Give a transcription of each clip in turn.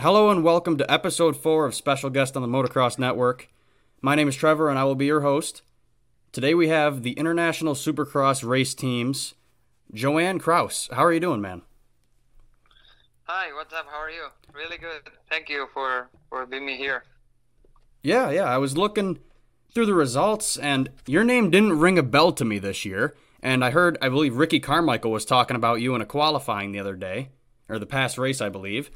Hello and welcome to episode four of Special Guest on the Motocross Network. My name is Trevor and I will be your host. Today we have the International Supercross race teams. Joan Cros, how are you doing, man? Hi, what's up? How are you? Really good. Thank you for for being me here. Yeah, yeah. I was looking through the results, and your name didn't ring a bell to me this year. And I heard, I believe Ricky Carmichael was talking about you in a qualifying the other day, or the past race, I believe.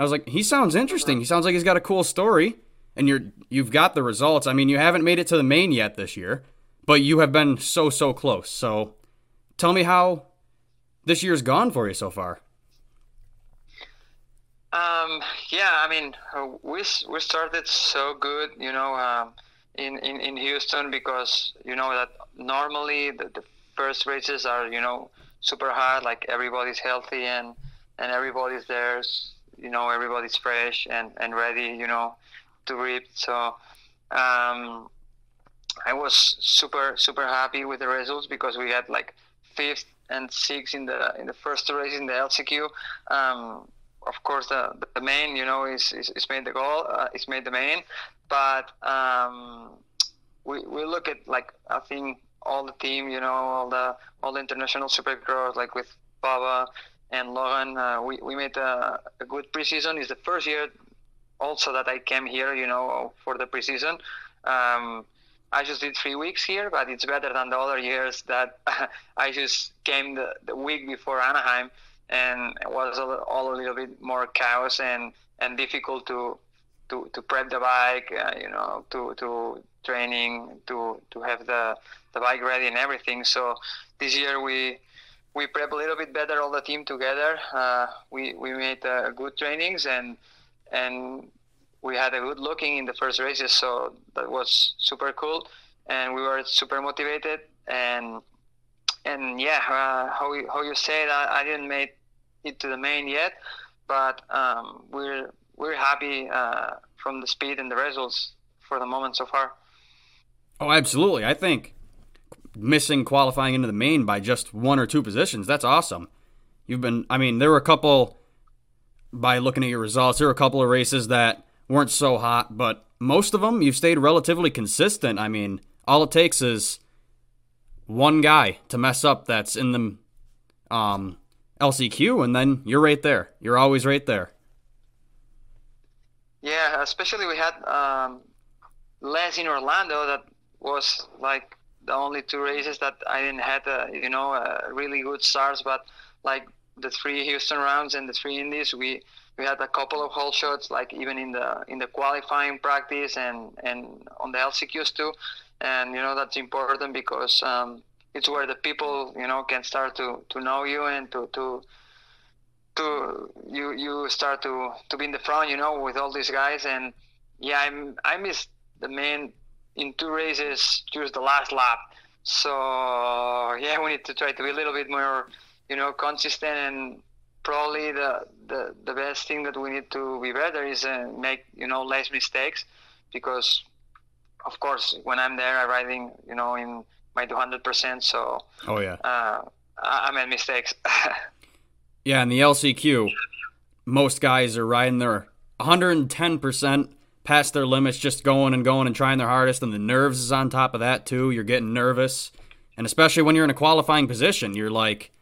I was like, he sounds interesting. He sounds like he's got a cool story, and you're you've got the results. I mean, you haven't made it to the main yet this year, but you have been so so close. So, tell me how this year's gone for you so far. Um, yeah, I mean, uh, we we started so good, you know, um, in, in in Houston because you know that normally the, the first races are you know super hard, like everybody's healthy and and everybody's there you know everybody's fresh and, and ready you know to rip so um, I was super super happy with the results because we had like fifth and sixth in the in the first race in the LCQ um, of course the, the main you know is, is, is made the goal uh, made the main. But um, we, we look at like I think all the team you know all the all the international supercross like with Baba and Logan, uh, we, we made a, a, good preseason. It's the first year also that I came here, you know, for the preseason. Um, I just did three weeks here, but it's better than the other years that I just came the, the week before Anaheim, and it was all, all a little bit more chaos and, and difficult to, to, to prep the bike, uh, you know, to, to training, to, to have the, the bike ready and everything. So this year we we prep a little bit better all the team together. Uh, we we made uh, good trainings and and we had a good looking in the first races, so that was super cool. And we were super motivated and and yeah, uh, how you, how you said, I, I didn't make it to the main yet, but um, we're we're happy uh, from the speed and the results for the moment so far. Oh, absolutely. I think missing qualifying into the main by just one or two positions. That's awesome. You've been, I mean, there were a couple, by looking at your results, there were a couple of races that weren't so hot, but most of them you've stayed relatively consistent. I mean, all it takes is one guy to mess up that's in the um, LCQ, and then you're right there. You're always right there. Yeah, especially we had um, Les in Orlando that was like the only two races that I didn't have, uh, you know, uh, really good starts. But like the three Houston rounds and the three Indies, we we had a couple of hole shots, like even in the in the qualifying practice and and on the LCQs too. And you know that's important because um, it's where the people you know can start to to know you and to to to you you start to to be in the front, you know, with all these guys. And yeah, I'm I miss the main in two races just the last lap. So yeah, we need to try to be a little bit more, you know, consistent and probably the the, the best thing that we need to be better is uh, make you know less mistakes because of course when I'm there I'm riding you know in my 200% so oh yeah uh, I, I made mistakes yeah in the LCQ most guys are riding their 110% past their limits, just going and going and trying their hardest, and the nerves is on top of that too. You're getting nervous, and especially when you're in a qualifying position, you're like,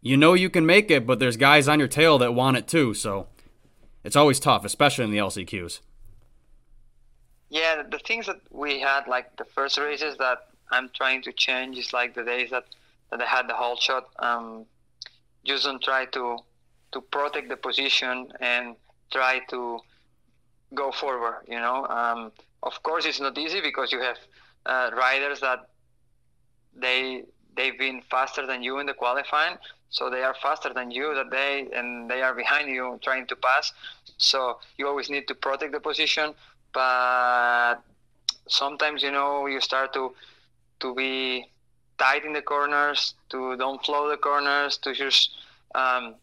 you know you can make it, but there's guys on your tail that want it too. So it's always tough, especially in the LCQs. Yeah, the things that we had, like the first races that I'm trying to change, is like the days that that I had the hole shot. Um, just don't try to to protect the position and try to go forward. You know, um, of course, it's not easy because you have uh, riders that they they've been faster than you in the qualifying, so they are faster than you that day, and they are behind you trying to pass. So you always need to protect the position, but sometimes you know you start to to be tight in the corners, to don't flow the corners, to just um,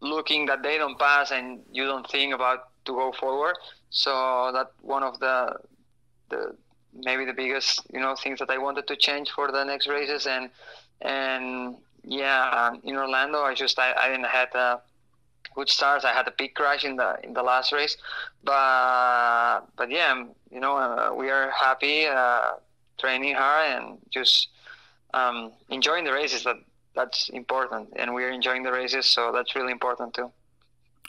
looking that they don't pass and you don't think about to go forward. So that one of the the maybe the biggest you know things that I wanted to change for the next races and and yeah in Orlando I just I, I didn't have uh, good starts. I had a big crash in the in the last race, but but yeah, you know, uh, we are happy, uh, training hard, and just um, enjoying the races. That that's important, and we are enjoying the races, so that's really important too.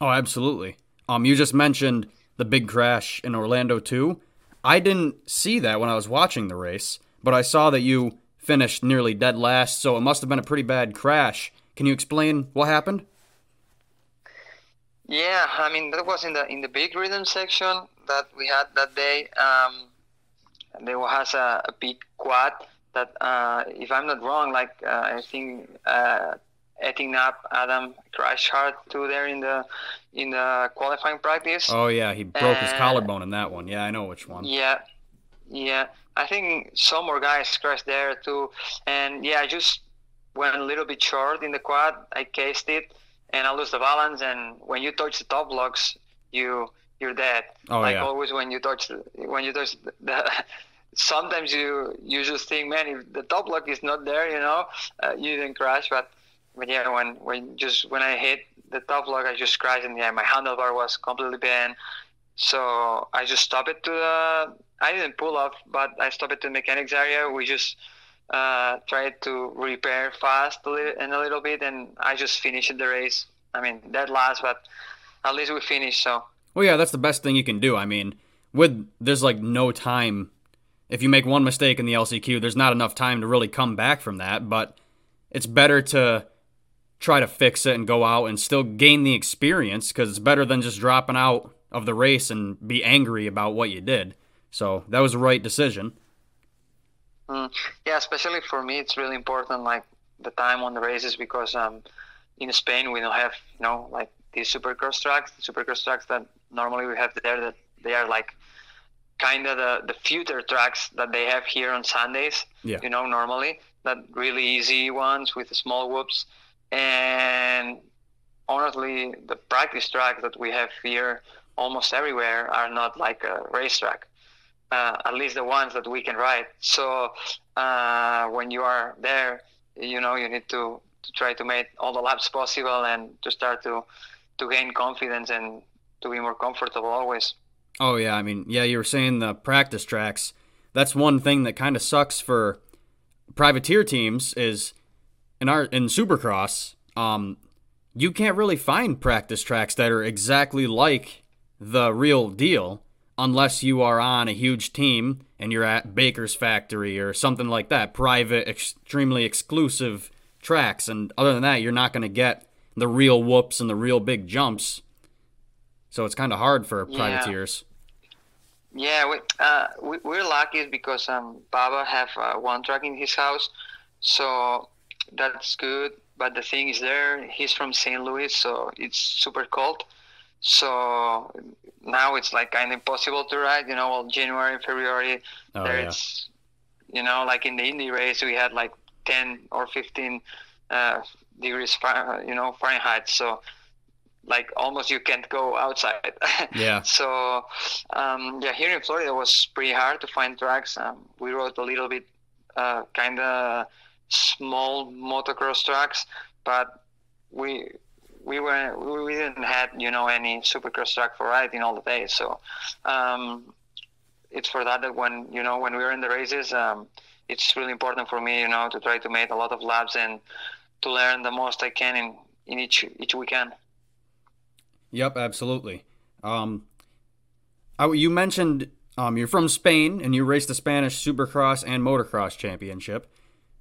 Oh, absolutely. Um, you just mentioned the big crash in Orlando too. I didn't see that when I was watching the race, but I saw that you finished nearly dead last, so it must have been a pretty bad crash. Can you explain what happened? Yeah, I mean that was in the in the big rhythm section that we had that day. Um, there was a, a big quad that, uh, if I'm not wrong, like uh, I think uh, Etienne Adam crashed hard too there in the in the qualifying practice. Oh yeah, he broke his collarbone in that one. Yeah, I know which one. Yeah, yeah. I think some more guys crashed there too, and yeah, I just went a little bit short in the quad. I cased it, and I lost the balance. And when you touch the top blocks, you you're dead. Oh, like yeah. always when you touch when you touch the. Sometimes you you just think, man, if the top block is not there, you know, uh, you didn't crash. But but yeah, when when just when I hit the top block, I just crashed, and yeah, my handlebar was completely bent. So I just stopped it to the. I didn't pull off, but I stopped it to the mechanics area. We just uh, tried to repair fast a little, a little bit, and I just finished the race. I mean, that last, but at least we finished. So Well, yeah, that's the best thing you can do. I mean, with there's like no time. If you make one mistake in the LCQ, there's not enough time to really come back from that. But it's better to try to fix it and go out and still gain the experience because it's better than just dropping out of the race and be angry about what you did. So that was the right decision. Mm, yeah, especially for me, it's really important, like the time on the races, because um, in Spain we don't have, you know, like these supercross tracks, the supercross tracks that normally we have there. That they are like kind of the the future tracks that they have here on Sundays. Yeah. You know, normally that really easy ones with small whoops, and honestly, the practice tracks that we have here almost everywhere are not like a racetrack uh, at least the ones that we can ride. So uh, when you are there, you know you need to, to try to make all the laps possible and to start to to gain confidence and to be more comfortable always. Oh yeah, I mean, yeah, you were saying the practice tracks. That's one thing that kind of sucks for privateer teams is in our in Supercross, um, you can't really find practice tracks that are exactly like the real deal unless you are on a huge team and you're at Baker's factory or something like that, private, extremely exclusive tracks. And other than that, you're not going to get the real whoops and the real big jumps. So it's kind of hard for Yeah. privateers. Yeah, we, uh, we we're lucky because um, Baba have uh, one track in his house, so that's good. But the thing is, there he's from St. Louis, so it's super cold. So now it's like kind of impossible to ride. You know, well, January, February, Oh, there yeah. it's you know like in the Indy race we had like 10 or 15 uh, degrees you know Fahrenheit. So like almost you can't go outside. Yeah. So um, yeah, here in Florida it was pretty hard to find tracks. Um, we rode a little bit uh, kind of small motocross tracks, but we we were we- didn't had you know any supercross track for riding all the day. So um, it's for that that when you know when we were in the races, um, it's really important for me you know to try to make a lot of laps and to learn the most I can in, in each each weekend. Yep, absolutely. Um, I, you mentioned um, you're from Spain and you raced the Spanish Supercross and Motocross Championship.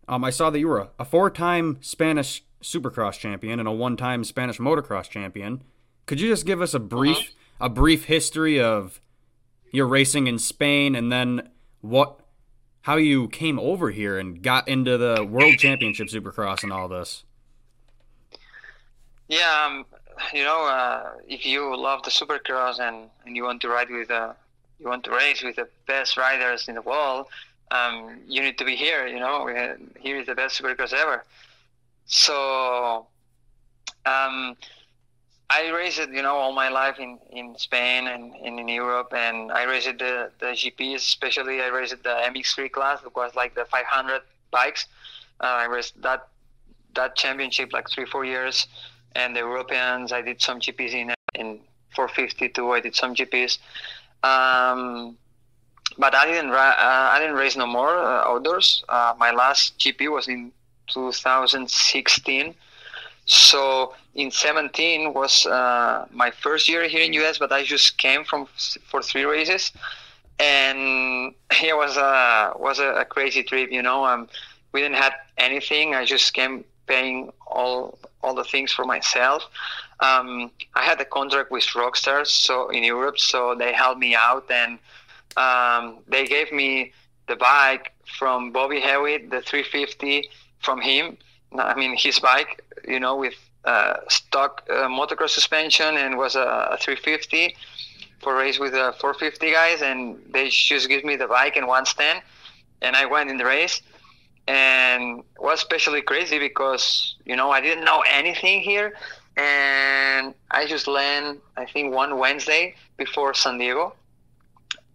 Um, I saw that you were a, a four-time Spanish Supercross champion and a one-time Spanish Motocross champion. Could you just give us a brief a brief history of your racing in Spain and then what how you came over here and got into the World Championship Supercross and all this? Yeah, um, you know, uh, if you love the supercross and, and you want to ride with the, you want to race with the best riders in the world, um, you need to be here. You know, here is the best supercross ever. So, um, I raced, you know, all my life in, in Spain and, and in Europe, and I raced the the GPs, especially I raced the MX3 class, it was like the 500 bikes. Uh, I raced that that championship like three four years and the Europeans. I did some GPs in in 452. I did some GPs, um, but I didn't ra- uh, I didn't race no more uh, outdoors. Uh, my last GP was in 2016. So in 17 was uh, my first year here in US, but I just came from for three races, and it was a was a, a crazy trip. You know, um, we didn't have anything. I just came paying all all the things for myself. Um, I had a contract with Rockstars, so in Europe, so they helped me out, and um, they gave me the bike from Bobby Hewitt, the 350 from him. I mean, his bike, you know, with uh, stock uh, motocross suspension, and was a, a 350 for race with the 450 guys, and they just give me the bike and one stand, and I went in the race. And was especially crazy because you know I didn't know anything here, and I just land I think one Wednesday before San Diego,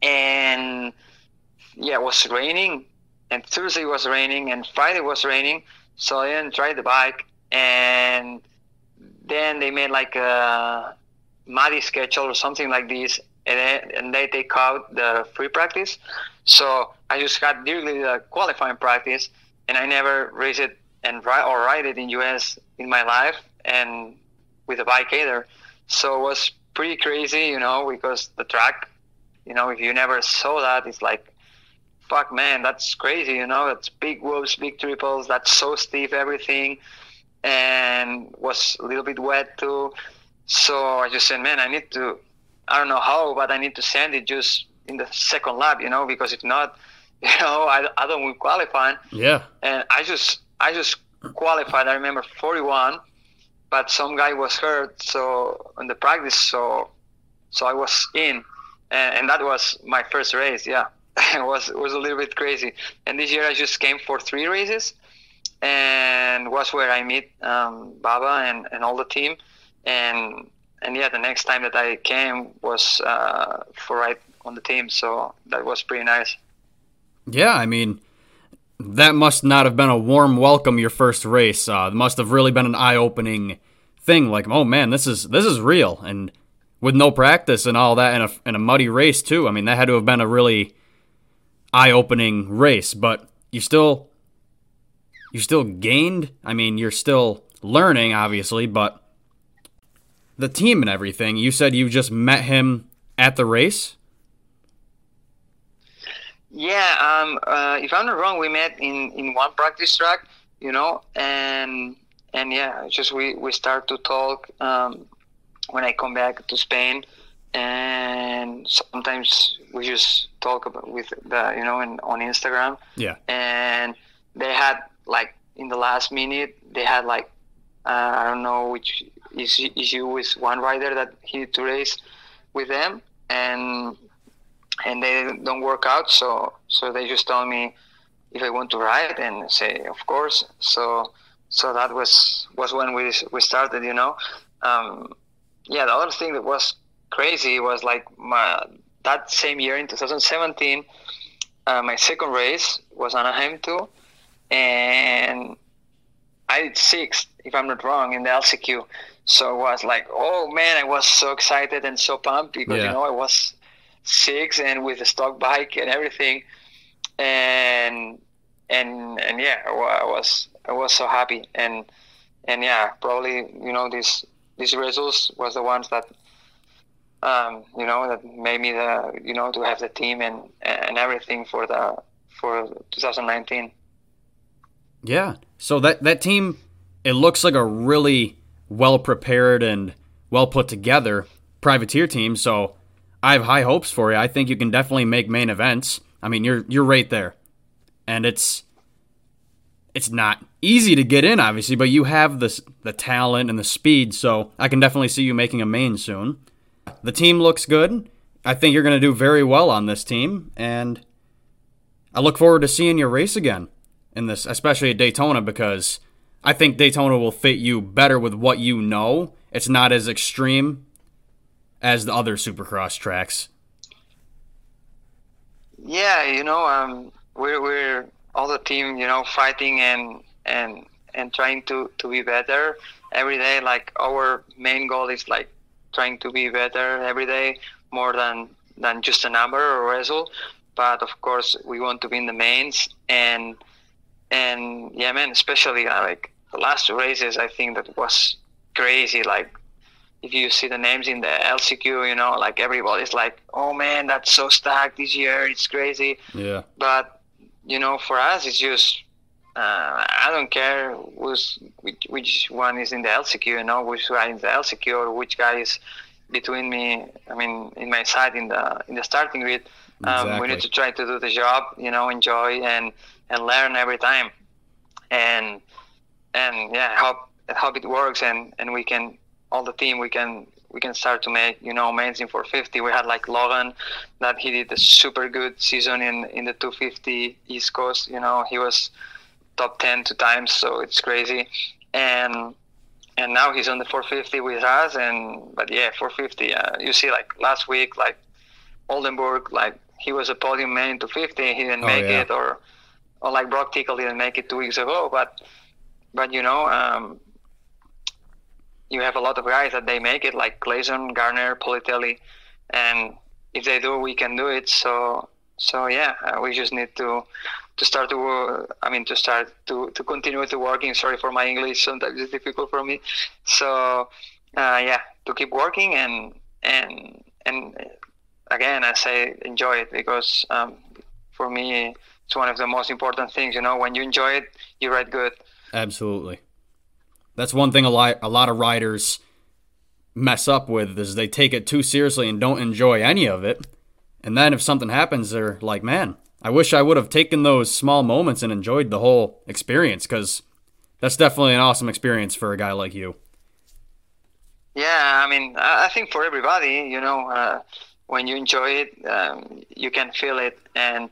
and yeah, it was raining, and Thursday was raining, and Friday was raining, so I didn't try the bike, and then they made like a muddy schedule or something like this, and, then, and they take out the free practice. So I just had nearly the qualifying practice, and I never raced it and ride or ride it in US in my life, and with a bike either. So it was pretty crazy, you know, because the track, you know, if you never saw that, it's like, fuck, man, that's crazy, you know, that's big whoops, big triples, that's so steep, everything, and was a little bit wet too. So I just said, man, I need to, I don't know how, but I need to send it just in the second lap, you know, because if not, you know, I, I don't win qualifying. Yeah. And I just I just qualified. I remember 41, but some guy was hurt, so in the practice, so so I was in, and, and that was my first race. Yeah, it was was a little bit crazy. And this year I just came for three races, and was where I meet um, Baba and, and all the team, and and yeah, the next time that I came was uh, for right on the team, so that was pretty nice. Yeah, I mean, that must not have been a warm welcome your first race. Uh, must have really been an eye-opening thing. Like, oh man, this is this is real, and with no practice and all that, in a in a muddy race too. I mean, that had to have been a really eye-opening race. But you still you still gained. I mean, you're still learning, obviously, but the team and everything. You said you just met him at the race. Yeah, um, uh, if I'm not wrong, we met in, in one practice track, you know, and and yeah, just we, we start to talk um, when I come back to Spain, and sometimes we just talk about with the you know in, on Instagram. Yeah. And they had like in the last minute they had like uh, I don't know which issue with one rider that he to race with them, and and they don't work out. So so they just told me if I want to ride and say of course. So so that was was when we we started. You know, um, yeah. The other thing that was crazy was like my that same year in 2017. Uh, my second race was Anaheim too, and I did sixth, if I'm not wrong, in the LCQ. So it was like, oh man, I was so excited and so pumped because yeah. you know I was six and with a stock bike and everything, and and and yeah, I was I was so happy and and yeah, probably you know these these results was the ones that um, you know that made me the you know to have the team and and everything for the for 2019. Yeah. So that that team, it looks like a really well prepared and well put together privateer team. So I have high hopes for you. I think you can definitely make main events. I mean, you're you're right there, and it's it's not easy to get in, obviously, but you have the the talent and the speed. So I can definitely see you making a main soon. The team looks good. I think you're going to do very well on this team, and I look forward to seeing your race again in this, especially at Daytona, because I think Daytona will fit you better with what you know. It's not as extreme as the other Supercross tracks. Yeah, you know, um, we're we're all the team, you know, fighting and and and trying to to be better every day. Like our main goal is like trying to be better every day more than than just a number or result. But of course, we want to be in the mains and and yeah, man, especially uh, like the last two races, I think that was crazy. Like if you see the names in the LCQ, you know, like everybody's like, "Oh man, that's so stacked this year. It's crazy." Yeah. But you know, for us, it's just uh, I don't care who's which, which one is in the LCQ. You know, which guy is in the LCQ or which guy is between me. I mean, in my side in the in the starting grid. Um, Exactly. We need to try to do the job. You know, enjoy and and learn every time. And and yeah, hope hope it works and and we can all the team we can we can start to make you know amazing 450 we had like logan that he did a super good season in in the 250 east coast you know he was top 10 two times so it's crazy and and now he's on the 450 with us and but yeah 450 uh, you see like last week like oldenburg like he was a podium man in 250 he didn't Oh, make yeah. it or or like broc tickle didn't make it two weeks ago but but you know um, you have a lot of guys that they make it like Clason, Garner, Politelli, and if they do, we can do it. So so yeah, uh, we just need to to start to uh, I mean to start to to continue to working. Sorry for my English, sometimes it's difficult for me. So uh, yeah, to keep working and and and again, I say enjoy it because um, for me it's one of the most important things. You know, when you enjoy it, you write good. Absolutely. That's one thing a lot a lot of riders mess up with is they take it too seriously and don't enjoy any of it. And then if something happens, they're like, "Man, I wish I would have taken those small moments and enjoyed the whole experience." Because that's definitely an awesome experience for a guy like you. Yeah, I mean, I think for everybody, you know, uh, when you enjoy it, um, you can feel it, and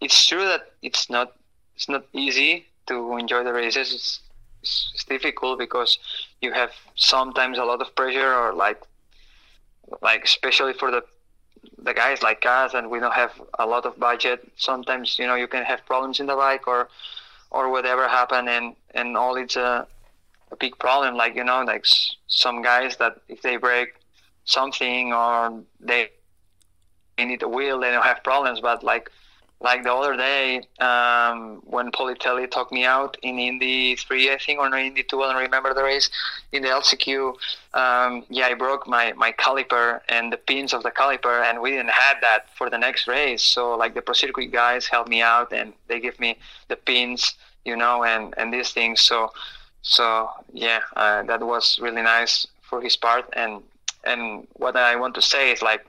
it's true that it's not it's not easy to enjoy the races. It's, it's, it's difficult because you have sometimes a lot of pressure, or like like especially for the the guys like us, and we don't have a lot of budget. Sometimes you know you can have problems in the bike or or whatever happen, and and all it's a a big problem. Like you know, like s- some guys that if they break something or they they need a wheel, they don't have problems. But like like the other day um, when Politelli took me out in Indy three, I think, or Indy two, I don't remember the race in the LCQ. Um, yeah, I broke my my caliper and the pins of the caliper, and we didn't have that for the next race. So like the pro circuit guys helped me out and they give me the pins, you know, and and these things. So so yeah, uh, that was really nice for his part. And and what I want to say is like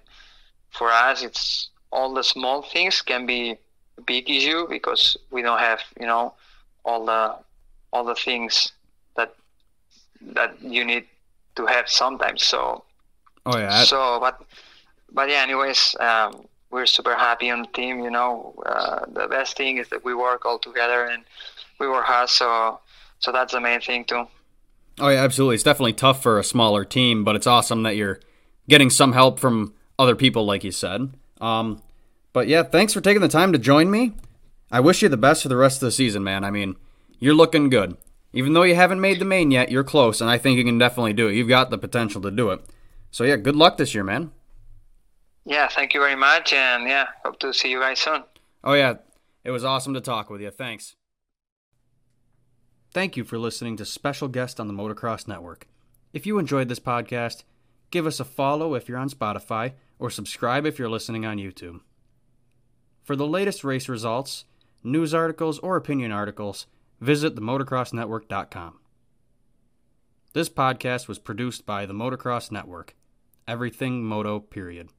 for us, it's all the small things can be a big issue because we don't have you know all the all the things that that you need to have sometimes. So Oh yeah, so but but yeah, anyways. Um, we're super happy on the team. You know, uh, the best thing is that we work all together and we work hard. So so that's the main thing too. Oh yeah, absolutely. It's definitely tough for a smaller team, but it's awesome that you're getting some help from other people, like you said. Um, but yeah, thanks for taking the time to join me. I wish you the best for the rest of the season, man. I mean, you're looking good. Even though you haven't made the main yet, you're close, and I think you can definitely do it. You've got the potential to do it. So yeah, good luck this year, man. Yeah, thank you very much, and yeah, hope to see you guys soon. Oh yeah, it was awesome to talk with you. Thanks. Thank you for listening to Special Guest on the Motocross Network. If you enjoyed this podcast, give us a follow if you're on Spotify or subscribe if you're listening on YouTube. For the latest race results, news articles, or opinion articles, visit themotocrossnetwork.com. This podcast was produced by the Motocross Network. Everything Moto, period.